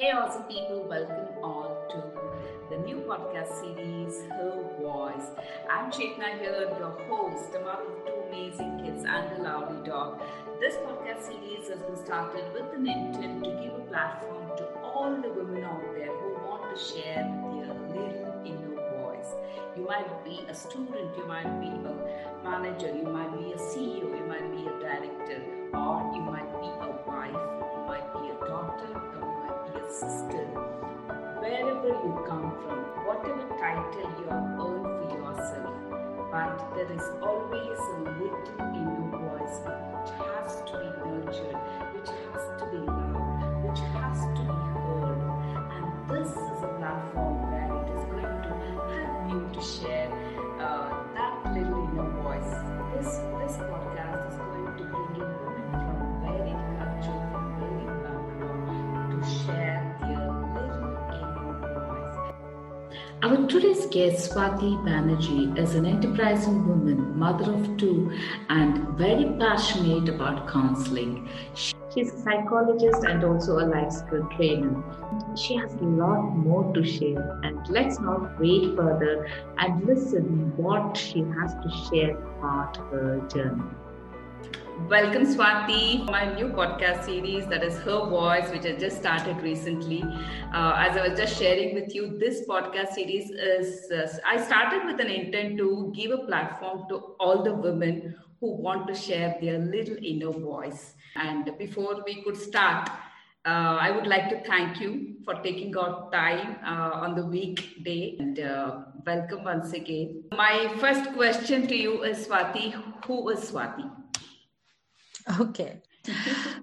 Hey, awesome people, welcome all to the new podcast series, Her Voice. I'm Chetna here, your host, a of two amazing kids and a lovely dog. This podcast series has been started with an intent to give a platform to all the women out there who want to share their little inner voice. You might be a student, you might be a manager, you might be a CEO, you might be a director, or you might be a wife, you might be a daughter, sister, wherever you come from, whatever title you have earned for yourself, but there is always a little inner voice which has to be nurtured, today's guest, Swati Banerjee, is an enterprising woman, mother of two, and very passionate about counseling. She's a psychologist and also a life skill trainer. She has a lot more to share, and let's not wait further and listen what she has to share about her journey. Welcome, Swati, my new podcast series that is Her Voice, which I just started recently. Uh, as I was just sharing with you, this podcast series is, uh, I started with an intent to give a platform to all the women who want to share their little inner voice. And before we could start, uh, I would like to thank you for taking out time uh, on the weekday and uh, welcome once again. My first question to you is Swati, who is Swati? Okay.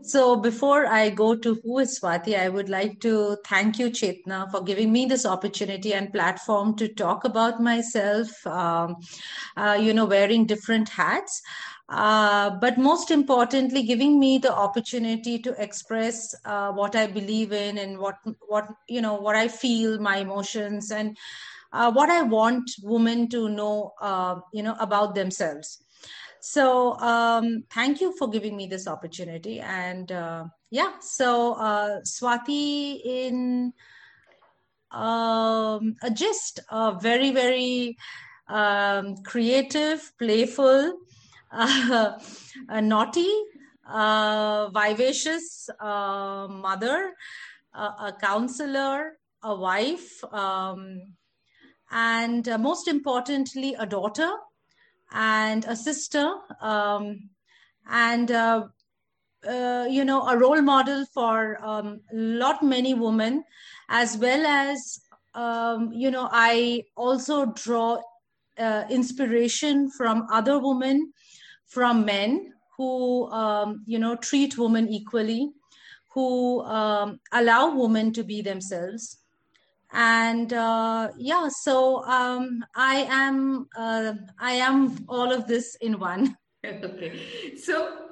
so before I go to who is Swati, I would like to thank you, Chetna, for giving me this opportunity and platform to talk about myself, um, uh, you know, wearing different hats. Uh, but most importantly, giving me the opportunity to express uh, what I believe in and what, what, you know, what I feel, my emotions and uh, what I want women to know, uh, you know, about themselves so um, thank you for giving me this opportunity. And uh, yeah so uh, swati in um, a gist a very very um, creative playful uh, naughty uh, vivacious uh, mother a counselor a wife um, and uh, most importantly a daughter and a sister um, and uh, uh, you know a role model for um, lot many women as well as um, you know i also draw uh, inspiration from other women from men who um, you know treat women equally who um, allow women to be themselves and uh, yeah so um, i am uh, i am all of this in one. Okay. So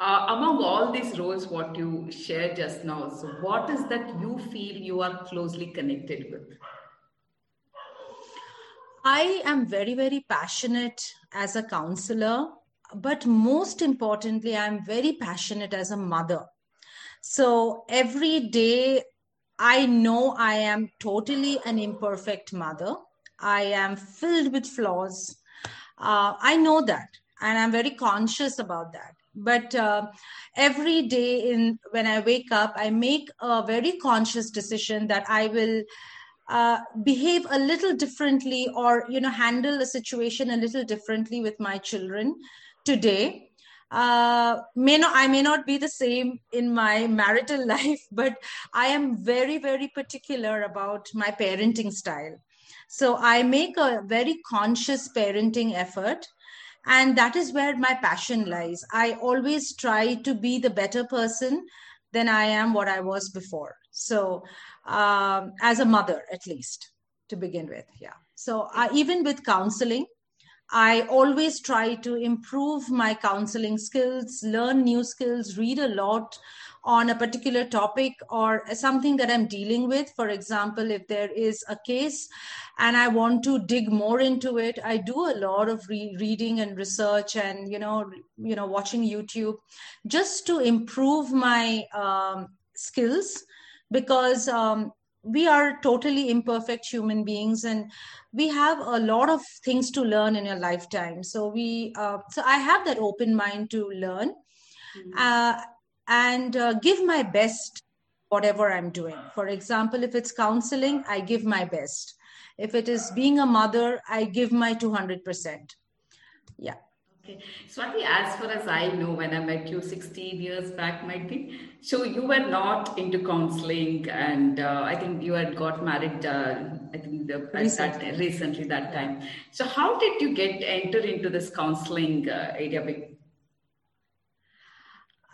uh, among all these roles what you shared just now so what is that you feel you are closely connected with? I am very very passionate as a counselor but most importantly i'm very passionate as a mother. So every day I know I am totally an imperfect mother. I am filled with flaws. Uh, I know that, and I'm very conscious about that. But uh, every day, in when I wake up, I make a very conscious decision that I will uh, behave a little differently, or you know, handle a situation a little differently with my children today uh, may not i may not be the same in my marital life but i am very very particular about my parenting style. So i make a very conscious parenting effort and that is where my passion lies. I always try to be the better person than i am what i was before. So um, as a mother at least to begin with yeah. So uh, even with counseling I always try to improve my counseling skills, learn new skills, read a lot on a particular topic or something that I'm dealing with. For example, if there is a case and I want to dig more into it, I do a lot of re- reading and research and you know, you know, watching YouTube just to improve my um, skills because um, we are totally imperfect human beings and we have a lot of things to learn in a lifetime. So we uh, so i have that open mind to learn mm-hmm. uh, and uh, give my best whatever i'm doing. For example if it's counseling i give my best. If it is being a mother i give my 200% yeah Okay. Swati, as far as I know, when I met you 16 years back, might be, so you were not into counseling, and uh, I think you had got married. Uh, I think the, recently. That, recently that time. So, how did you get enter into this counseling uh, area?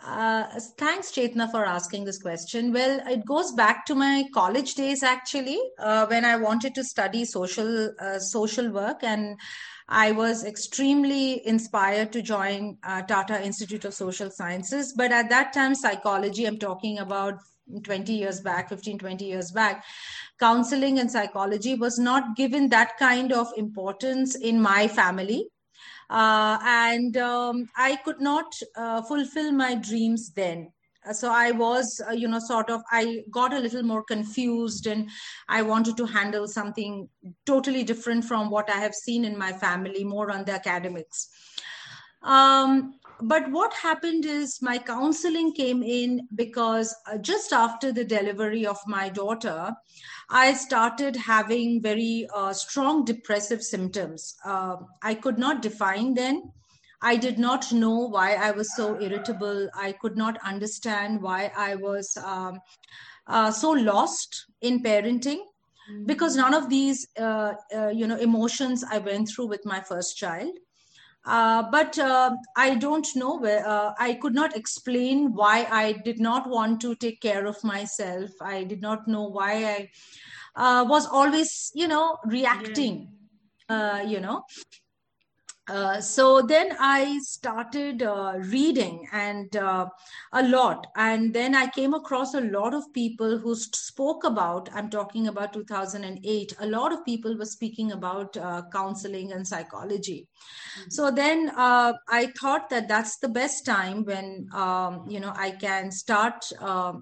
Uh, thanks, Chetna, for asking this question. Well, it goes back to my college days actually, uh, when I wanted to study social uh, social work and I was extremely inspired to join uh, Tata Institute of Social Sciences. But at that time, psychology, I'm talking about 20 years back, 15, 20 years back, counseling and psychology was not given that kind of importance in my family. Uh, and um, I could not uh, fulfill my dreams then so i was uh, you know sort of i got a little more confused and i wanted to handle something totally different from what i have seen in my family more on the academics. Um, but what happened is my counseling came in because uh, just after the delivery of my daughter i started having very uh, strong depressive symptoms. Uh, i could not define then I did not know why I was so irritable. I could not understand why I was um, uh, so lost in parenting mm-hmm. because none of these, uh, uh, you know, emotions I went through with my first child. Uh, but uh, I don't know where uh, I could not explain why I did not want to take care of myself. I did not know why I was always, you know, reacting. Yeah. you know, uh, so then I started uh, reading and uh, a lot. And then I came across a lot of people who spoke about, I'm talking about 2008, a lot of people were speaking about uh, counseling and psychology. Mm-hmm. So then uh, I thought that that's the best time when, um, you know, I can start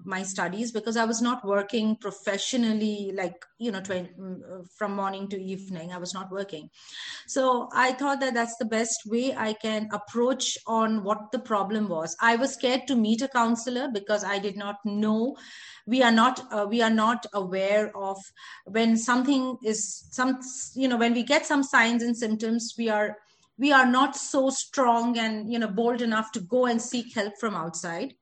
my studies because I was not working professionally, like, you know, 20, mm, from morning to evening. I was not working. So I thought that that's the best way I can approach on what the problem was. I was scared to meet a counselor because I did not know. We are not uh, we are not aware of when something is some you know when we get some signs and symptoms we are we are not so strong and you know bold enough to go and seek help from outside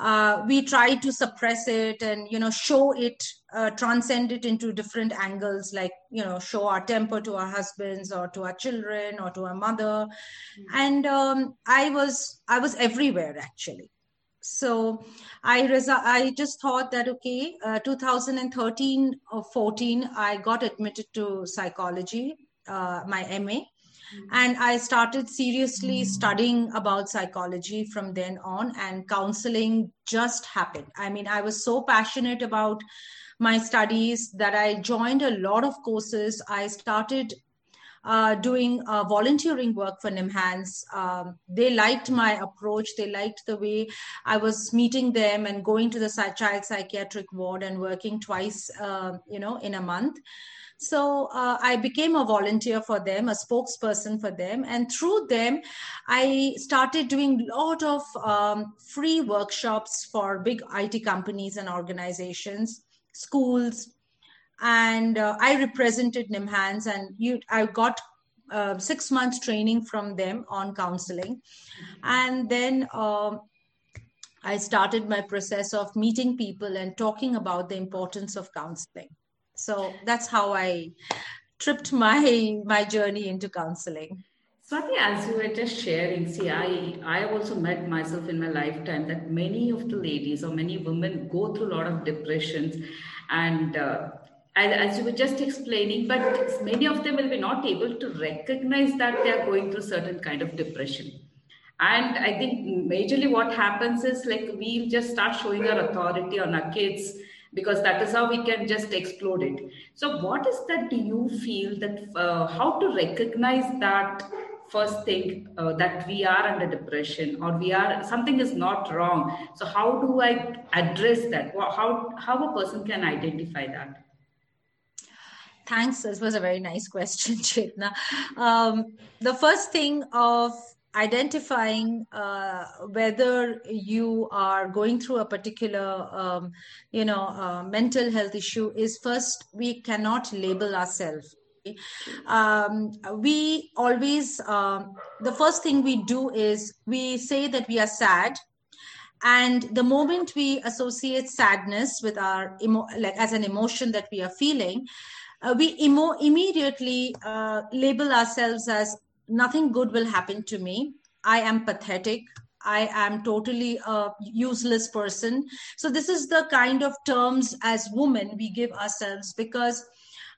uh, we try to suppress it and you know show it uh, transcend it into different angles like you know show our temper to our husbands or to our children or to our mother. Mm-hmm. and um, i was i was everywhere actually. So i resi- i just thought that okay uh, 2013 or 14 i got admitted to psychology uh, my ma and i started seriously studying about psychology from then on and counseling just happened i mean i was so passionate about my studies that i joined a lot of courses i started uh, doing uh, volunteering work for NIMHANS. Um, they liked my approach. They liked the way I was meeting them and going to the child psychiatric ward and working twice, uh, you know, in a month. So uh, I became a volunteer for them, a spokesperson for them, and through them, I started doing a lot of um, free workshops for big IT companies and organizations, schools, and uh, I represented NIMHANS, and you, I got uh, six months training from them on counseling, and then. Um, I started my process of meeting people and talking about the importance of counseling so that's how i tripped my my journey into counseling Swati, as you were just sharing, see, I, I also met myself in my lifetime that many of the ladies or many women go through a lot of depressions and uh, as, as you were just explaining, but many of them will be not able to recognize that they are going through certain kind of depression. And I think majorly what happens is like we'll just start showing our authority on our kids because that is how we can just explode it. So what is that do you feel that uh, how to recognize that first thing uh, that we are under depression or we are something is not wrong? So how do i address that? How how a person can identify that? Thanks. This was a very nice question chetna um, the first thing of identifying uh, whether you are going through a particular um, you know uh, mental health issue is first we cannot label ourselves. Um, we always um, the first thing we do is we say that we are sad and the moment we associate sadness with our emo- like as an emotion that we are feeling uh, we emo- immediately uh, label ourselves as nothing good will happen to me i am pathetic i am totally a useless person so this is the kind of terms as women we give ourselves because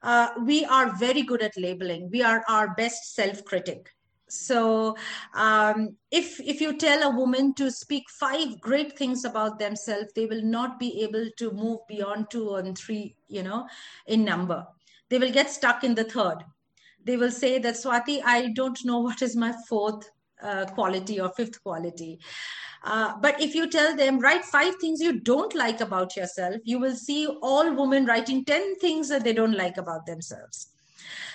uh, we are very good at labeling. We are our best self critic. So, um, if if you tell a woman to speak five great things about themselves, they will not be able to move beyond two and three, you know, in number. They will get stuck in the third. They will say that Swati, I don't know what is my fourth uh, quality or fifth quality. Uh, but if you tell them, write five things you don't like about yourself, you will see all women writing 10 things that they don't like about themselves.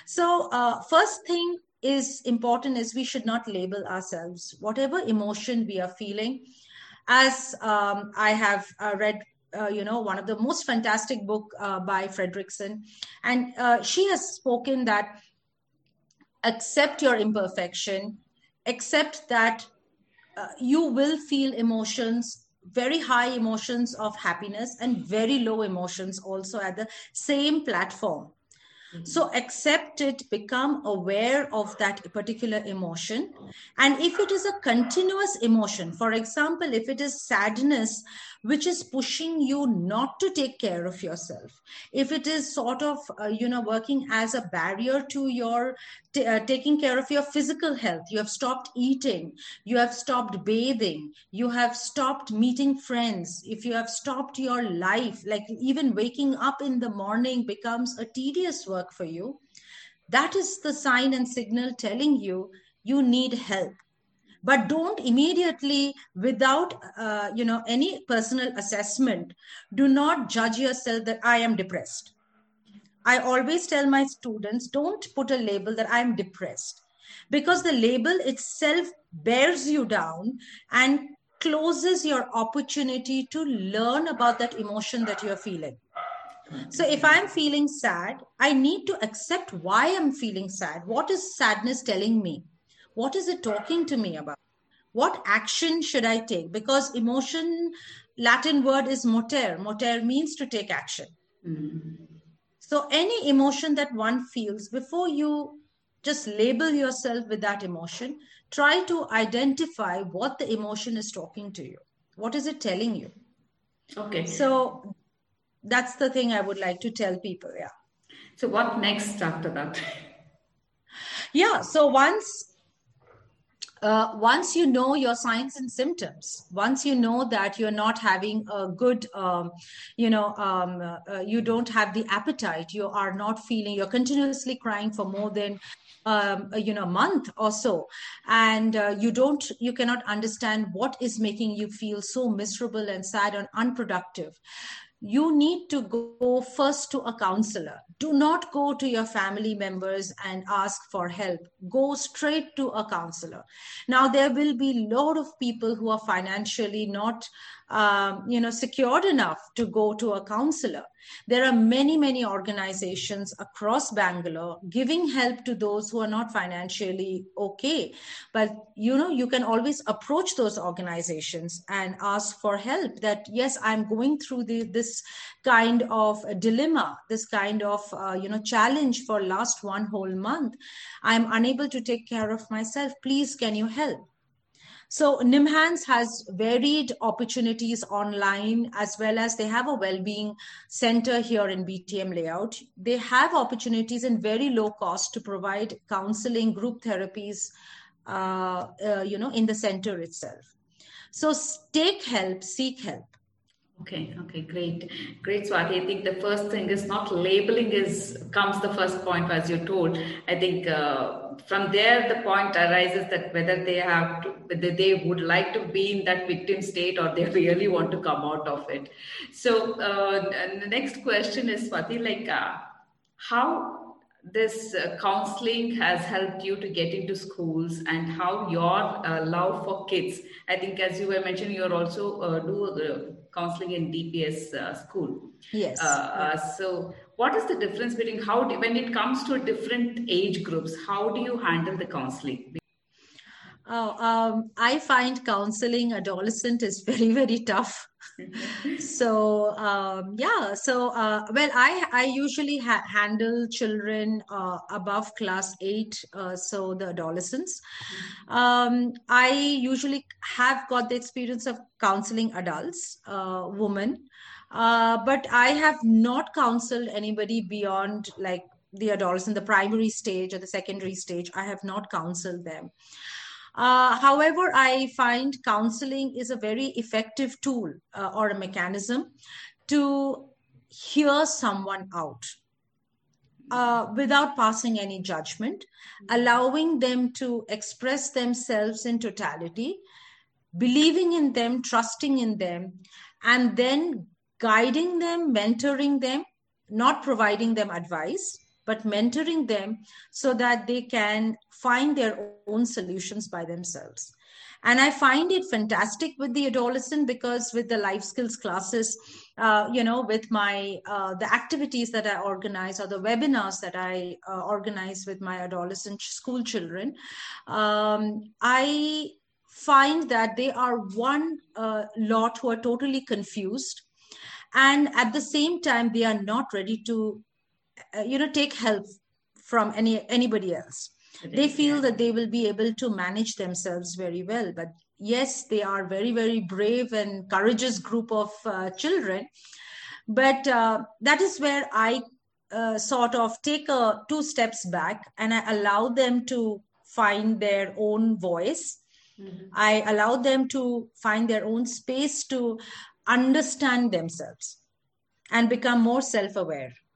So, uh, first thing is important is we should not label ourselves. Whatever emotion we are feeling, as um, I have uh, read uh, you know one of the most fantastic book uh, by fredrickson and uh, she has spoken that accept your imperfection accept that uh, you will feel emotions very high emotions of happiness and very low emotions also at the same platform Mm-hmm. So accept it, become aware of that particular emotion. And if it is a continuous emotion, for example, if it is sadness, which is pushing you not to take care of yourself, if it is sort of, uh, you know, working as a barrier to your t- uh, taking care of your physical health, you have stopped eating, you have stopped bathing, you have stopped meeting friends, if you have stopped your life, like even waking up in the morning becomes a tedious work work for you, that is the sign and signal telling you you need help. But don't immediately without uh, you know any personal assessment do not judge yourself that i am depressed. I always tell my students don't put a label that i am depressed. Because the label itself bears you down and closes your opportunity to learn about that emotion that you're feeling so if I'm feeling sad, I need to accept why I'm feeling sad. What is sadness telling me? What is it talking to me about? What action should I take? Because emotion, Latin word is motere. Motere means to take action. Mm-hmm. So any emotion that one feels, before you just label yourself with that emotion, try to identify what the emotion is talking to you. What is it telling you? Okay. So that's the thing I would like to tell people. Yeah. So what next after that? yeah. So once uh, once you know your signs and symptoms, once you know that you're not having a good, um, you know, um, uh, you don't have the appetite, you are not feeling, you're continuously crying for more than, um, you know, a month or so, and uh, you don't, you cannot understand what is making you feel so miserable and sad and unproductive you need to go first to a counselor. Do not go to your family members and ask for help. Go straight to a counselor. Now, there will be a lot of people who are financially not um, you know secured enough to go to a counselor there are many many organizations across bangalore giving help to those who are not financially okay but you know you can always approach those organizations and ask for help that yes i'm going through the, this kind of dilemma this kind of uh, you know challenge for last one whole month i'm unable to take care of myself please can you help so NIMHANS has varied opportunities online as well as they have a well-being center here in BTM layout. They have opportunities in very low cost to provide counseling, group therapies, uh, uh, you know, in the center itself. So take help, seek help. Okay, okay, great, great, Swati. I think the first thing is not labeling is comes the first point as you told. I think uh, from there the point arises that whether they have to, whether they would like to be in that victim state or they really want to come out of it. So uh, the next question is Swati, like uh, how this uh, counseling has helped you to get into schools and how your uh, love for kids i think as you were mentioning you're also uh, do uh, counseling in dps uh, school. Yes. Uh, so what is the difference between how do, when it comes to different age groups how do you handle the counseling Oh, um, I find counseling adolescent is very, very tough. so um, yeah, so uh, well, I I usually ha- handle children uh, above class eight, uh, so the adolescents. Um, I usually have got the experience of counseling adults, uh, women, uh, but I have not counseled anybody beyond like the adolescent, the primary stage or the secondary stage. I have not counseled them. Uh, however, I find counseling is a very effective tool uh, or a mechanism to hear someone out uh, without passing any judgment, allowing them to express themselves in totality, believing in them, trusting in them, and then guiding them, mentoring them, not providing them advice, but mentoring them so that they can find their own solutions by themselves. And i find it fantastic with the adolescent because with the life skills classes uh, you know with my uh, the activities that i organize or the webinars that i uh, organize with my adolescent school children um, i find that they are one uh, lot who are totally confused. And at the same time they are not ready to you know take help from any anybody else. They feel that they will be able to manage themselves very well but yes they are very very brave and courageous group of uh, children. But uh, that is where i uh, sort of take a two steps back and i allow them to find their own voice. Mm-hmm. i allow them to find their own space to understand themselves and become more self-aware. Oh,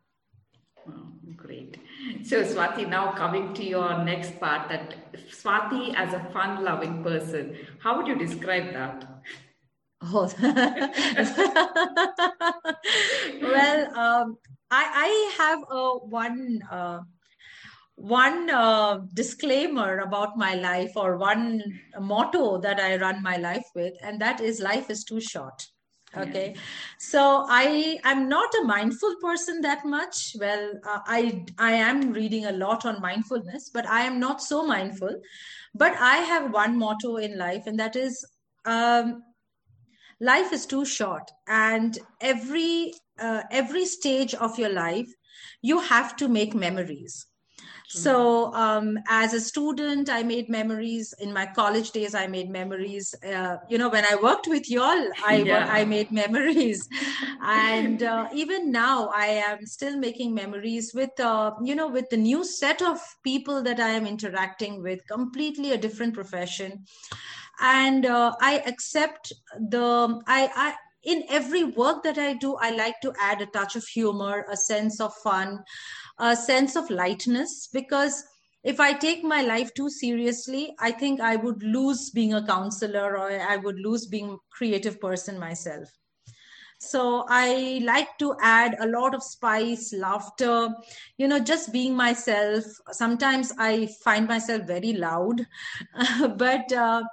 great. So, Swati, now coming to your next part that Swati as a fun loving person, how would you describe that? Oh, well, um, I, I have a one uh, one uh, disclaimer about my life or one motto that I run my life with, and that is life is too short okay. So i I'm not a mindful person that much. Well uh, i i am reading a lot on mindfulness but i am not so mindful. But i have one motto in life and that is um, life is too short. And every uh, every stage of your life you have to make memories so, um, as a student, I made memories. In my college days, I made memories. Uh, you know, when I worked with y'all, I yeah. I made memories, and uh, even now, I am still making memories with uh, you know with the new set of people that I am interacting with. Completely a different profession, and uh, I accept the I I in every work that I do, I like to add a touch of humor, a sense of fun a sense of lightness because if I take my life too seriously, I think I would lose being a counselor or I would lose being creative person myself. So I like to add a lot of spice, laughter, you know, just being myself. Sometimes I find myself very loud, but uh,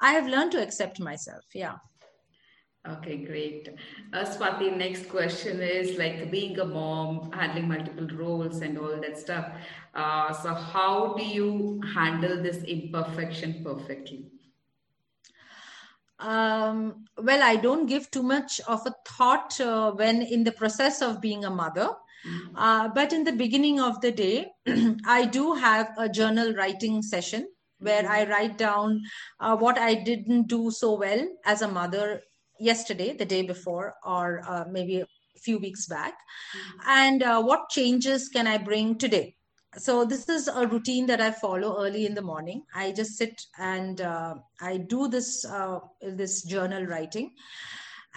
I have learned to accept myself. Yeah. Okay, great. Uh, Swati, next question is like being a mom, handling multiple roles and all that stuff. Uh, so, how do you handle this imperfection perfectly? Um, well, I don't give too much of a thought uh, when in the process of being a mother. Mm-hmm. Uh, but in the beginning of the day, I do have a journal writing session where mm-hmm. I write down uh, what I didn't do so well as a mother yesterday, the day before, or uh, maybe a few weeks back, mm-hmm. and uh, what changes can I bring today? So this is a routine that I follow early in the morning. I just sit and uh, I do this uh, this journal writing,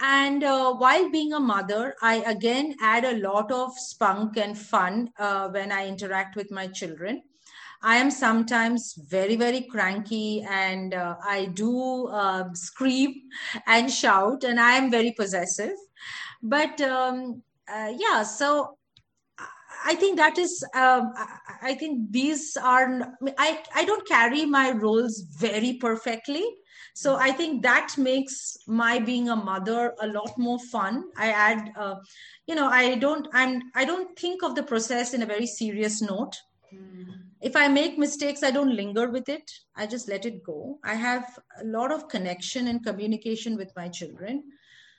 And uh, while being a mother, I again add a lot of spunk and fun uh, when I interact with my children. I am sometimes very, very cranky and uh, I do uh, scream and shout, and I am very possessive. But um, uh, yeah, so I think that is, um, I think these are, I, I don't carry my roles very perfectly. So I think that makes my being a mother a lot more fun. I add, uh, you know, I don't, I'm, I don't think of the process in a very serious note. Mm. If I make mistakes, I don't linger with it. I just let it go. I have a lot of connection and communication with my children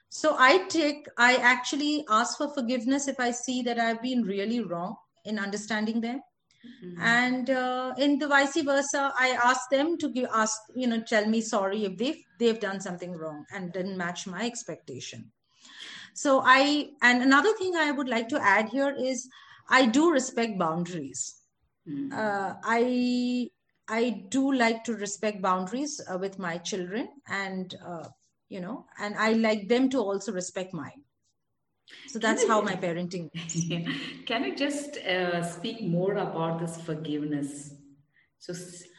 so i take i actually ask for forgiveness if i see that i've been really wrong in understanding them mm-hmm. and uh, in the vice versa i ask them to give ask you know tell me sorry if they've they've done something wrong and didn't match my expectation so i and another thing i would like to add here is i do respect boundaries mm-hmm. uh, i i do like to respect boundaries uh, with my children and uh, you know and i like them to also respect mine so that's you, how my parenting is. can you just uh, speak more about this forgiveness so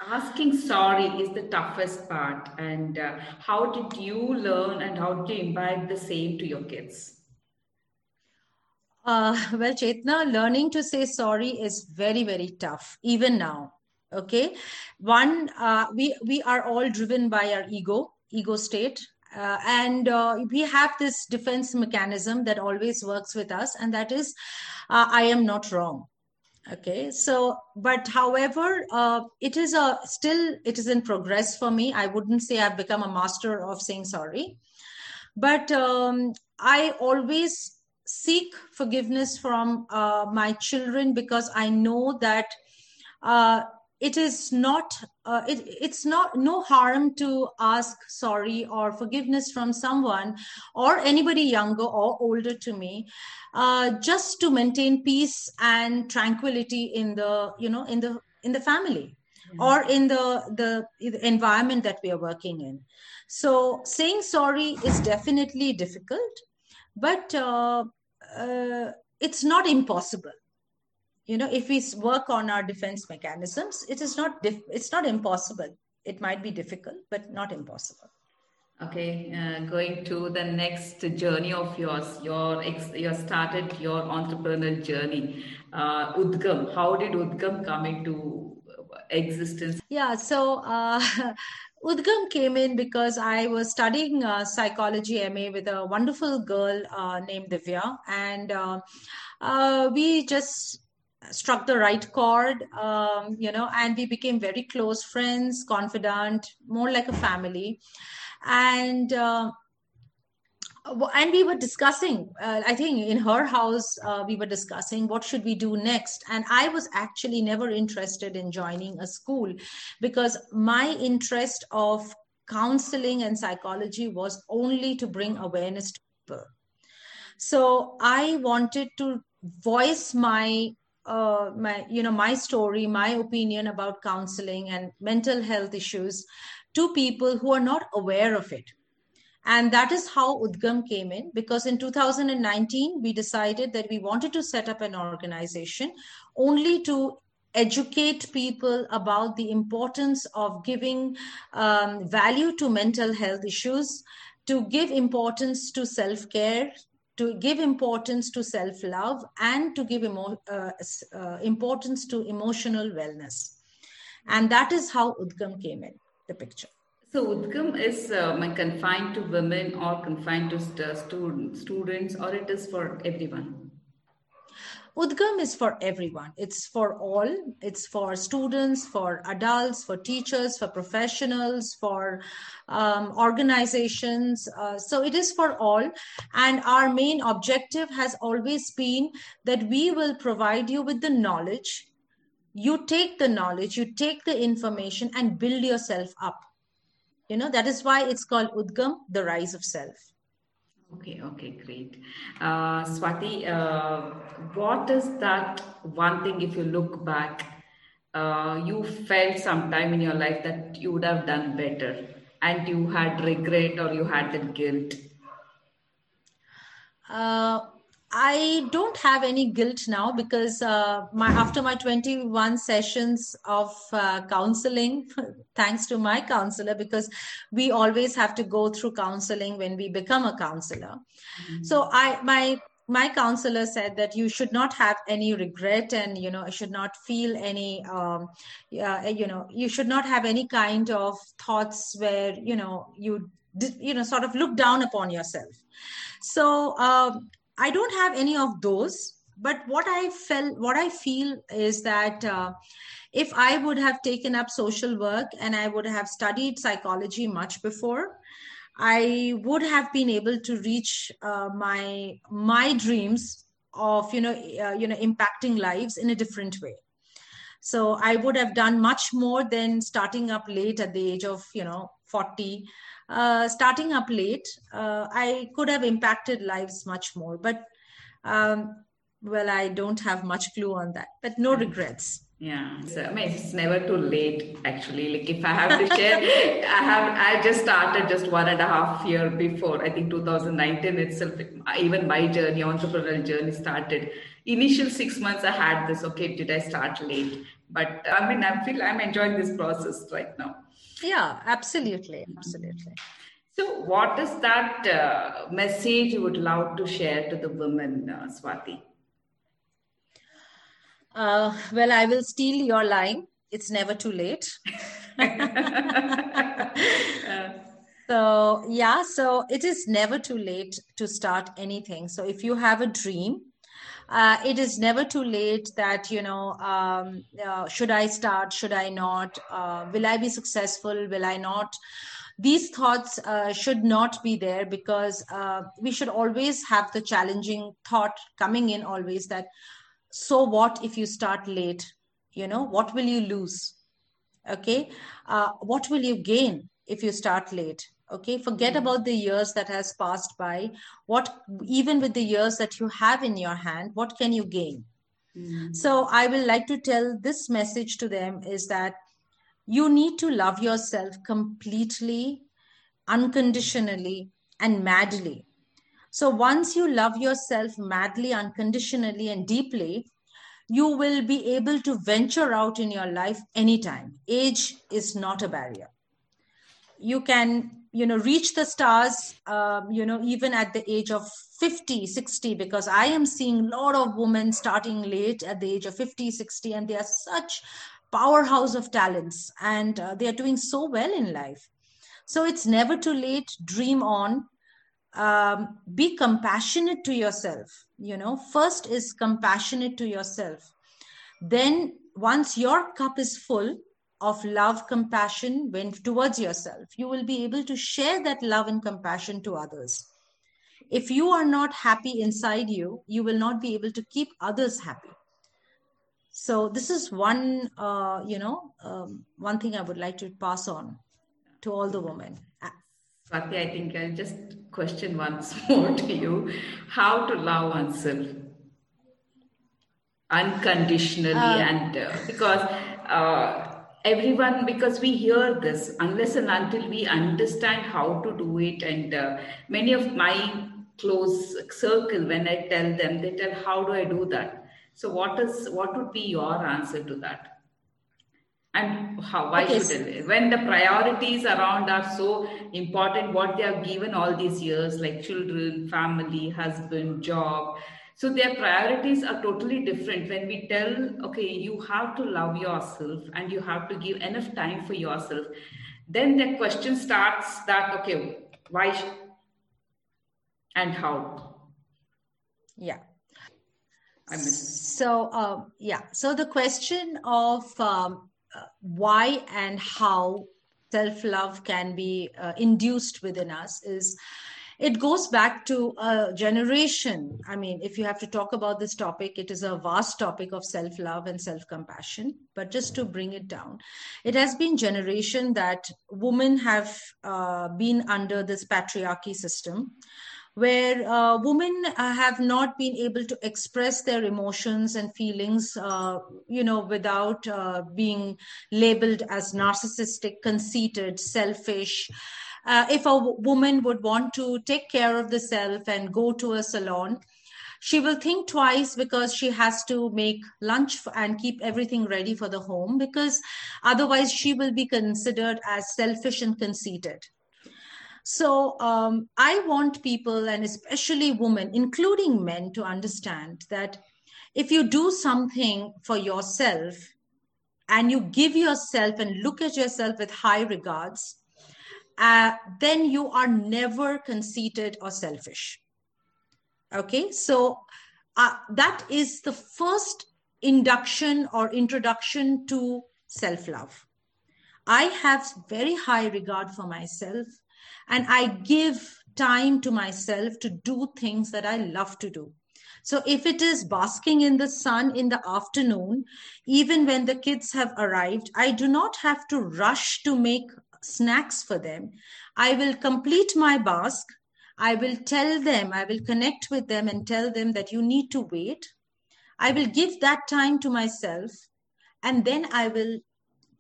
asking sorry is the toughest part and uh, how did you learn and how did you imbibe the same to your kids uh, well, Chetna, learning to say sorry is very, very tough, even now. Okay, one, uh, we we are all driven by our ego, ego state, uh, and uh, we have this defense mechanism that always works with us, and that is, uh, I am not wrong. Okay, so but however, uh, it is a still it is in progress for me. I wouldn't say I've become a master of saying sorry, but um, I always seek forgiveness from uh, my children because I know that uh, it is not uh, it, it's not no harm to ask sorry or forgiveness from someone or anybody younger or older to me uh, just to maintain peace and tranquility in the you know in the in the family mm-hmm. or in the, the the environment that we are working in so saying sorry is definitely difficult but uh, uh it's not impossible. You know if we work on our defense mechanisms it is not dif- it's not impossible. It might be difficult but not impossible. Okay uh, going to the next journey of yours your ex- you started your entrepreneurial journey. Uh, udgam how did udgam come into existence? Yeah so uh, Udgam came in because I was studying uh, psychology MA with a wonderful girl uh, named Divya, and uh, uh we just struck the right chord um, you know and we became very close friends confidant more like a family. And uh, and we were discussing uh, i think in her house uh, we were discussing what should we do next. And i was actually never interested in joining a school because my interest of counseling and psychology was only to bring awareness to people. So i wanted to voice my uh, my you know my story my opinion about counseling and mental health issues to people who are not aware of it and that is how udgam came in because in 2019 we decided that we wanted to set up an organization only to educate people about the importance of giving um, value to mental health issues to give importance to self care to give importance to self love and to give emo- uh, uh, importance to emotional wellness. And that is how Udgam came in the picture. So Udgam is uh, confined to women or confined to st- students, students, or it is for everyone? Udgam is for everyone. It's for all. It's for students, for adults, for teachers, for professionals, for um, organizations. Uh, so it is for all. And our main objective has always been that we will provide you with the knowledge. You take the knowledge, you take the information and build yourself up. You know, that is why it's called Udgam, the rise of self. Okay, okay, great. Uh, Swati, uh, what is that one thing, if you look back, uh, you felt sometime in your life that you would have done better and you had regret or you had that guilt? Uh, I don't have any guilt now because uh, my after my 21 sessions of uh, counseling, thanks to my counselor, because we always have to go through counseling when we become a counselor. Mm-hmm. So I my my counselor said that you should not have any regret and you know should not feel any um, uh, you know you should not have any kind of thoughts where you know you you know sort of look down upon yourself so um, I don't have any of those. But what I felt, what I feel is that uh, if I would have taken up social work and I would have studied psychology much before, I would have been able to reach uh, my my dreams of you know uh, you know impacting lives in a different way. So I would have done much more than starting up late at the age of you know 40 uh, starting up late, uh, I could have impacted lives much more. But um, well, I don't have much clue on that, but no regrets. Yeah, so I mean, it's never too late. Actually, like if I have to share, I have I just started just one and a half year before. I think 2019 itself. Even my journey, entrepreneurial journey, started. Initial six months, I had this. Okay, did I start late? But I mean, I feel I'm enjoying this process right now. Yeah, absolutely. Absolutely. So, what is that uh, message you would love to share to the women, uh, Swati? Uh, well, I will steal your line. It's never too late. so, yeah, so it is never too late to start anything. So, if you have a dream, uh, it is never too late that you know um, uh, should i start should i not? Uh, will i be successful? Will i not? These thoughts uh, should not be there because uh, we should always have the challenging thought coming in always that so what if you start late? You know what will you lose? Okay? Uh, what will you gain if you start late okay forget mm-hmm. about the years that has passed by. What even with the years that you have in your hand what can you gain? Mm. so i will like to tell this message to them is that you need to love yourself completely unconditionally and madly. So once you love yourself madly unconditionally and deeply you will be able to venture out in your life anytime. Age is not a barrier. You can you know reach the stars um, you know even at the age of 50 60 because i am seeing a lot of women starting late at the age of 50 60 and they are such powerhouse of talents and uh, they are doing so well in life. So it's never too late. Dream on. Um, be compassionate to yourself you know. First is compassionate to yourself. Then once your cup is full of love compassion when towards yourself you will be able to share that love and compassion to others. If you are not happy inside you you will not be able to keep others happy. So this is one uh, you know um, one thing i would like to pass on to all the women. Swati, I think I'll just question once more to you. How to love oneself unconditionally uh, and uh, because uh, everyone because we hear this unless and until we understand how to do it and uh, many of my close circle when i tell them they tell how do i do that so what is what would be your answer to that and how why okay. should it when the priorities around are so important what they have given all these years like children family husband job so their priorities are totally different. When we tell okay you have to love yourself and you have to give enough time for yourself then the question starts that okay why and how? Yeah. So uh, yeah. So the question of um, why and how self love can be uh, induced within us is it goes back to a generation. I mean, if you have to talk about this topic, it is a vast topic of self love and self compassion. But just to bring it down, it has been generation that women have uh, been under this patriarchy system where uh, women uh, have not been able to express their emotions and feelings, uh, you know, without uh, being labeled as narcissistic, conceited, selfish, uh, if a woman would want to take care of the self and go to a salon she will think twice because she has to make lunch and keep everything ready for the home because otherwise she will be considered as selfish and conceited. So um, i want people and especially women including men to understand that if you do something for yourself and you give yourself and look at yourself with high regards uh, then you are never conceited or selfish. Okay so uh, that is the first induction or introduction to self love i have very high regard for myself and i give time to myself to do things that i love to do. So if it is basking in the sun in the afternoon even when the kids have arrived i do not have to rush to make snacks for them i will complete my bask I will tell them, I will connect with them and tell them that you need to wait. I will give that time to myself and then I will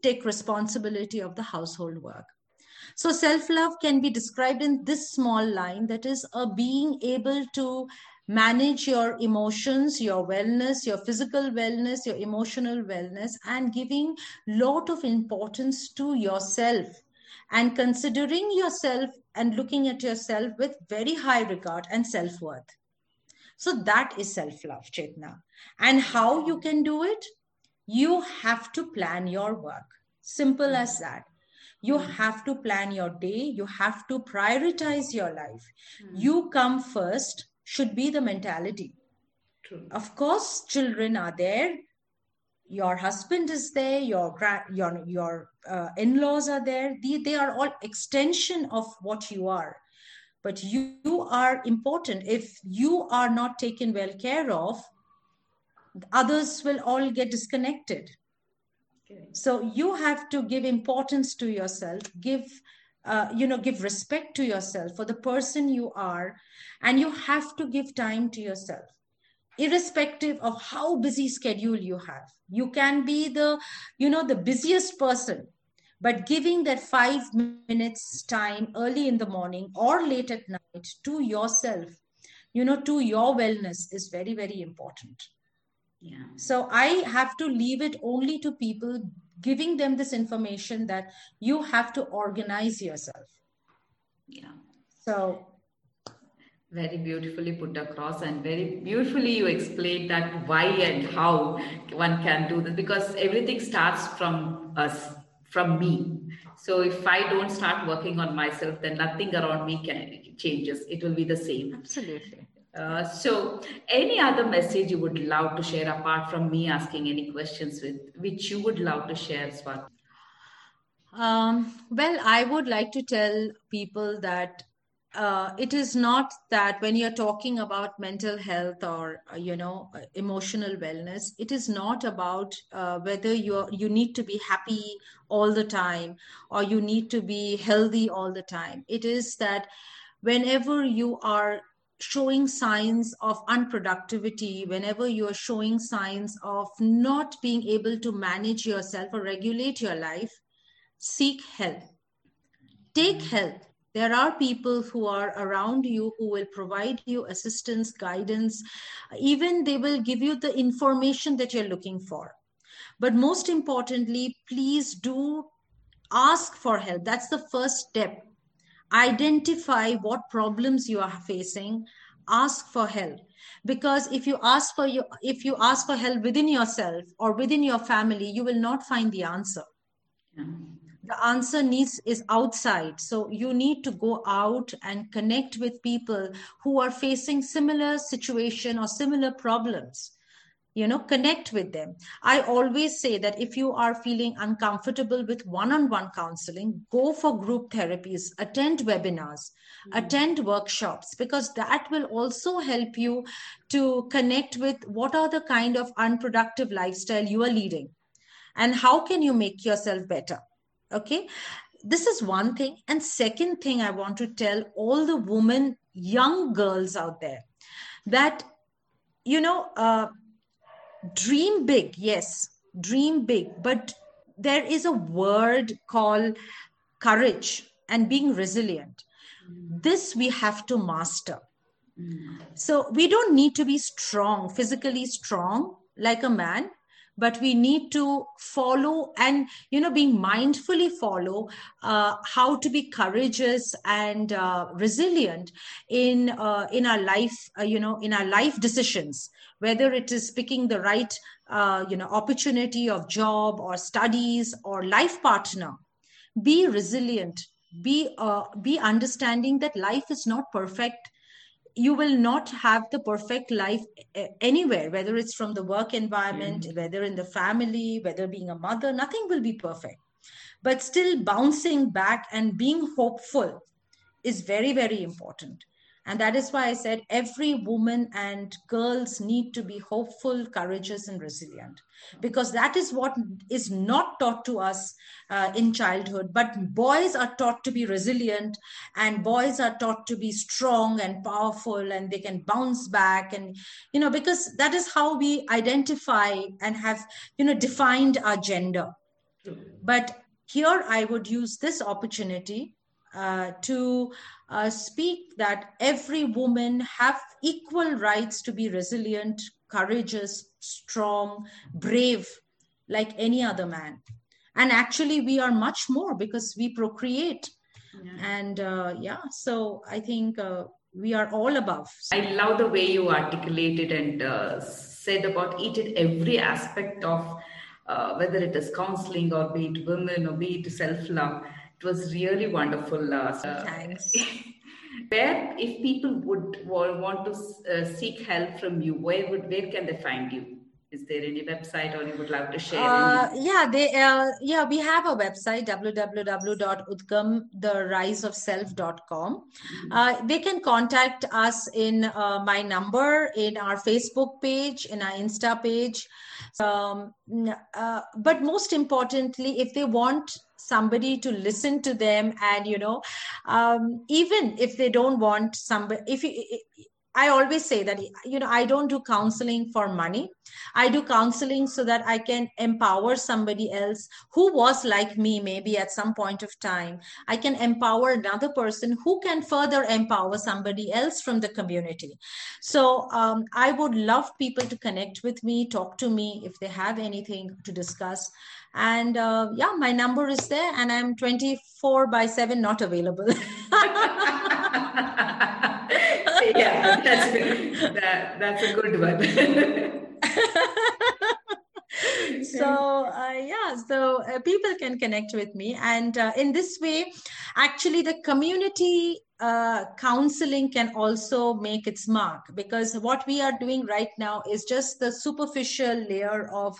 take responsibility of the household work. So, self love can be described in this small line that is, a being able to manage your emotions your wellness your physical wellness your emotional wellness and giving lot of importance to yourself and considering yourself and looking at yourself with very high regard and self worth. So that is self love, Chetna. And how you can do it? You have to plan your work. Simple as that. You have to plan your day. You have to prioritize your life. Mm-hmm. You come first, should be the mentality. True. Of course, children are there your husband is there your your your uh, in-laws are there they, they are all extension of what you are. But you, you are important. If you are not taken well care of others will all get disconnected. Okay. so you have to give importance to yourself give uh, you know give respect to yourself for the person you are and you have to give time to yourself irrespective of how busy schedule you have. You can be the you know the busiest person but giving that 5 minutes time early in the morning or late at night to yourself you know to your wellness is very very important. Yeah. So i have to leave it only to people giving them this information that you have to organize yourself. Yeah. So very beautifully put across and very beautifully you explained that why and how one can do this because everything starts from us from me. So if i don't start working on myself then nothing around me can changes. It will be the same. Absolutely. Uh, so any other message you would love to share apart from me asking any questions with which you would love to share as well um, well i would like to tell people that uh, it is not that when you're talking about mental health or uh, you know uh, emotional wellness it is not about uh, whether you you need to be happy all the time or you need to be healthy all the time. It is that whenever you are showing signs of unproductivity whenever you are showing signs of not being able to manage yourself or regulate your life seek help. Take help there are people who are around you who will provide you assistance guidance. Even they will give you the information that you're looking for. But most importantly please do ask for help. That's the first step. Identify what problems you are facing. Ask for help. Because if you ask for you if you ask for help within yourself or within your family you will not find the answer. Yeah the answer needs is outside. So you need to go out and connect with people who are facing similar situation or similar problems you know connect with them. I always say that if you are feeling uncomfortable with one-on-one counseling go for group therapies attend webinars mm-hmm. attend workshops because that will also help you to connect with what are the kind of unproductive lifestyle you are leading. And how can you make yourself better okay? This is one thing. And second thing i want to tell all the women young girls out there that you know uh, dream big yes dream big. But there is a word called courage and being resilient. Mm. this we have to master. Mm. so we don't need to be strong physically strong like a man but we need to follow and you know being mindfully follow uh, how to be courageous and uh, resilient in uh, in our life uh, you know in our life decisions whether it is picking the right uh, you know opportunity of job or studies or life partner. Be resilient. Be uh, be understanding that life is not perfect you will not have the perfect life anywhere whether it's from the work environment mm whether in the family whether being a mother nothing will be perfect. But still bouncing back and being hopeful is very very important and that is why I said every woman and girls need to be hopeful, courageous, and resilient because that is what is not taught to us uh, in childhood. But boys are taught to be resilient and boys are taught to be strong and powerful and they can bounce back. And, you know, because that is how we identify and have, you know, defined our gender. But here I would use this opportunity uh, to uh, speak that every woman have equal rights to be resilient, courageous, strong, brave, like any other man. And actually, we are much more because we procreate. Yeah. And uh, yeah, so I think uh, we are all above. I love the way you articulated and uh, said about each and every aspect of uh, whether it is counseling or be it women or be it self love it was really wonderful. Uh, Thanks. where, if people would want to uh, seek help from you, where would where can they find you? Is there any website or you would love to share? Uh, yeah, they uh, yeah we have a website www.udgam mm-hmm. uh, they can contact us in uh, my number in our Facebook page, in our Insta page. Um, uh, but most importantly, if they want somebody to listen to them and you know um, even if they don't want somebody if you I always say that, you know, I don't do counseling for money. I do counseling so that I can empower somebody else who was like me, maybe at some point of time. I can empower another person who can further empower somebody else from the community. So um, I would love people to connect with me, talk to me if they have anything to discuss. And uh, yeah, my number is there, and I'm 24 by 7 not available. yeah, that's that, that's a good one. so uh, yeah so uh, people can connect with me. And uh, in this way actually the community uh, counseling can also make its mark because what we are doing right now is just the superficial layer of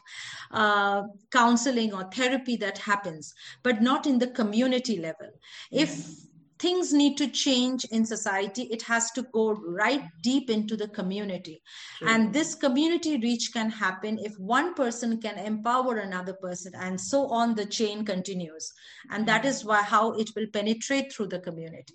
uh, counseling or therapy that happens but not in the community level. If things need to change in society. It has to go right deep into the community. Sure. and this community reach can happen if one person can empower another person and so on the chain continues. And that is why how it will penetrate through the community.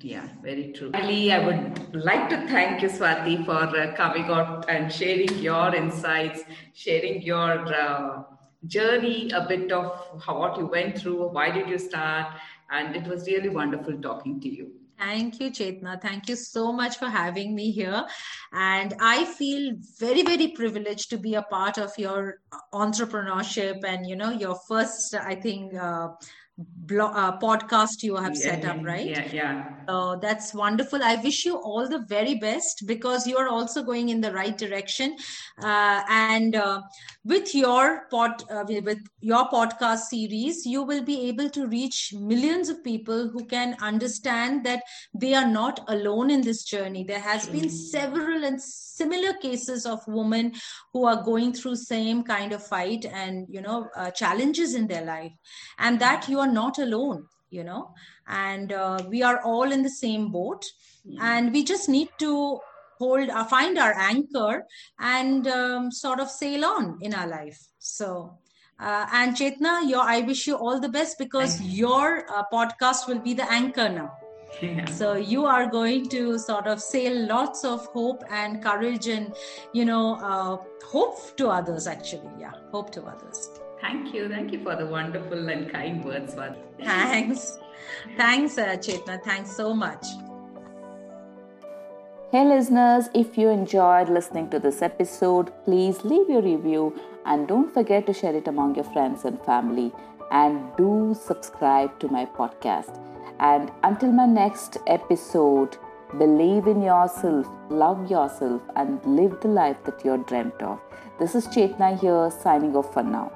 Yeah, very true. Ali, I would like to thank you, Swati, for uh, coming out and sharing your insights, sharing your uh, journey, a bit of how, what you went through, why did you start, and it was really wonderful talking to you. Thank you, Chetna. Thank you so much for having me here. And I feel very, very privileged to be a part of your entrepreneurship and, you know, your first, I think, uh, blog, uh, podcast you have yeah, set up, right? Yeah, yeah. So that's wonderful. I wish you all the very best because you are also going in the right direction. Uh, and uh, with your pod, uh, with your podcast series, you will be able to reach millions of people who can understand that they are not alone in this journey. There has been several and similar cases of women who are going through same kind of fight and you know uh, challenges in their life, and that you are not alone you know and uh, we are all in the same boat. And we just need to hold uh, find our anchor and um, sort of sail on in our life. So uh, and chetna your i wish you all the best because you. your uh, podcast will be the anchor now. Yeah. so you are going to sort of sail lots of hope and courage and you know uh, hope to others actually. Yeah hope to others Thank you. Thank you for the wonderful and kind words, Swati. Thanks. Thanks, uh, Chetna. Thanks so much. Hey, listeners, if you enjoyed listening to this episode, please leave your review and don't forget to share it among your friends and family. And do subscribe to my podcast. And until my next episode, believe in yourself, love yourself, and live the life that you're dreamt of. This is Chetna here, signing off for now.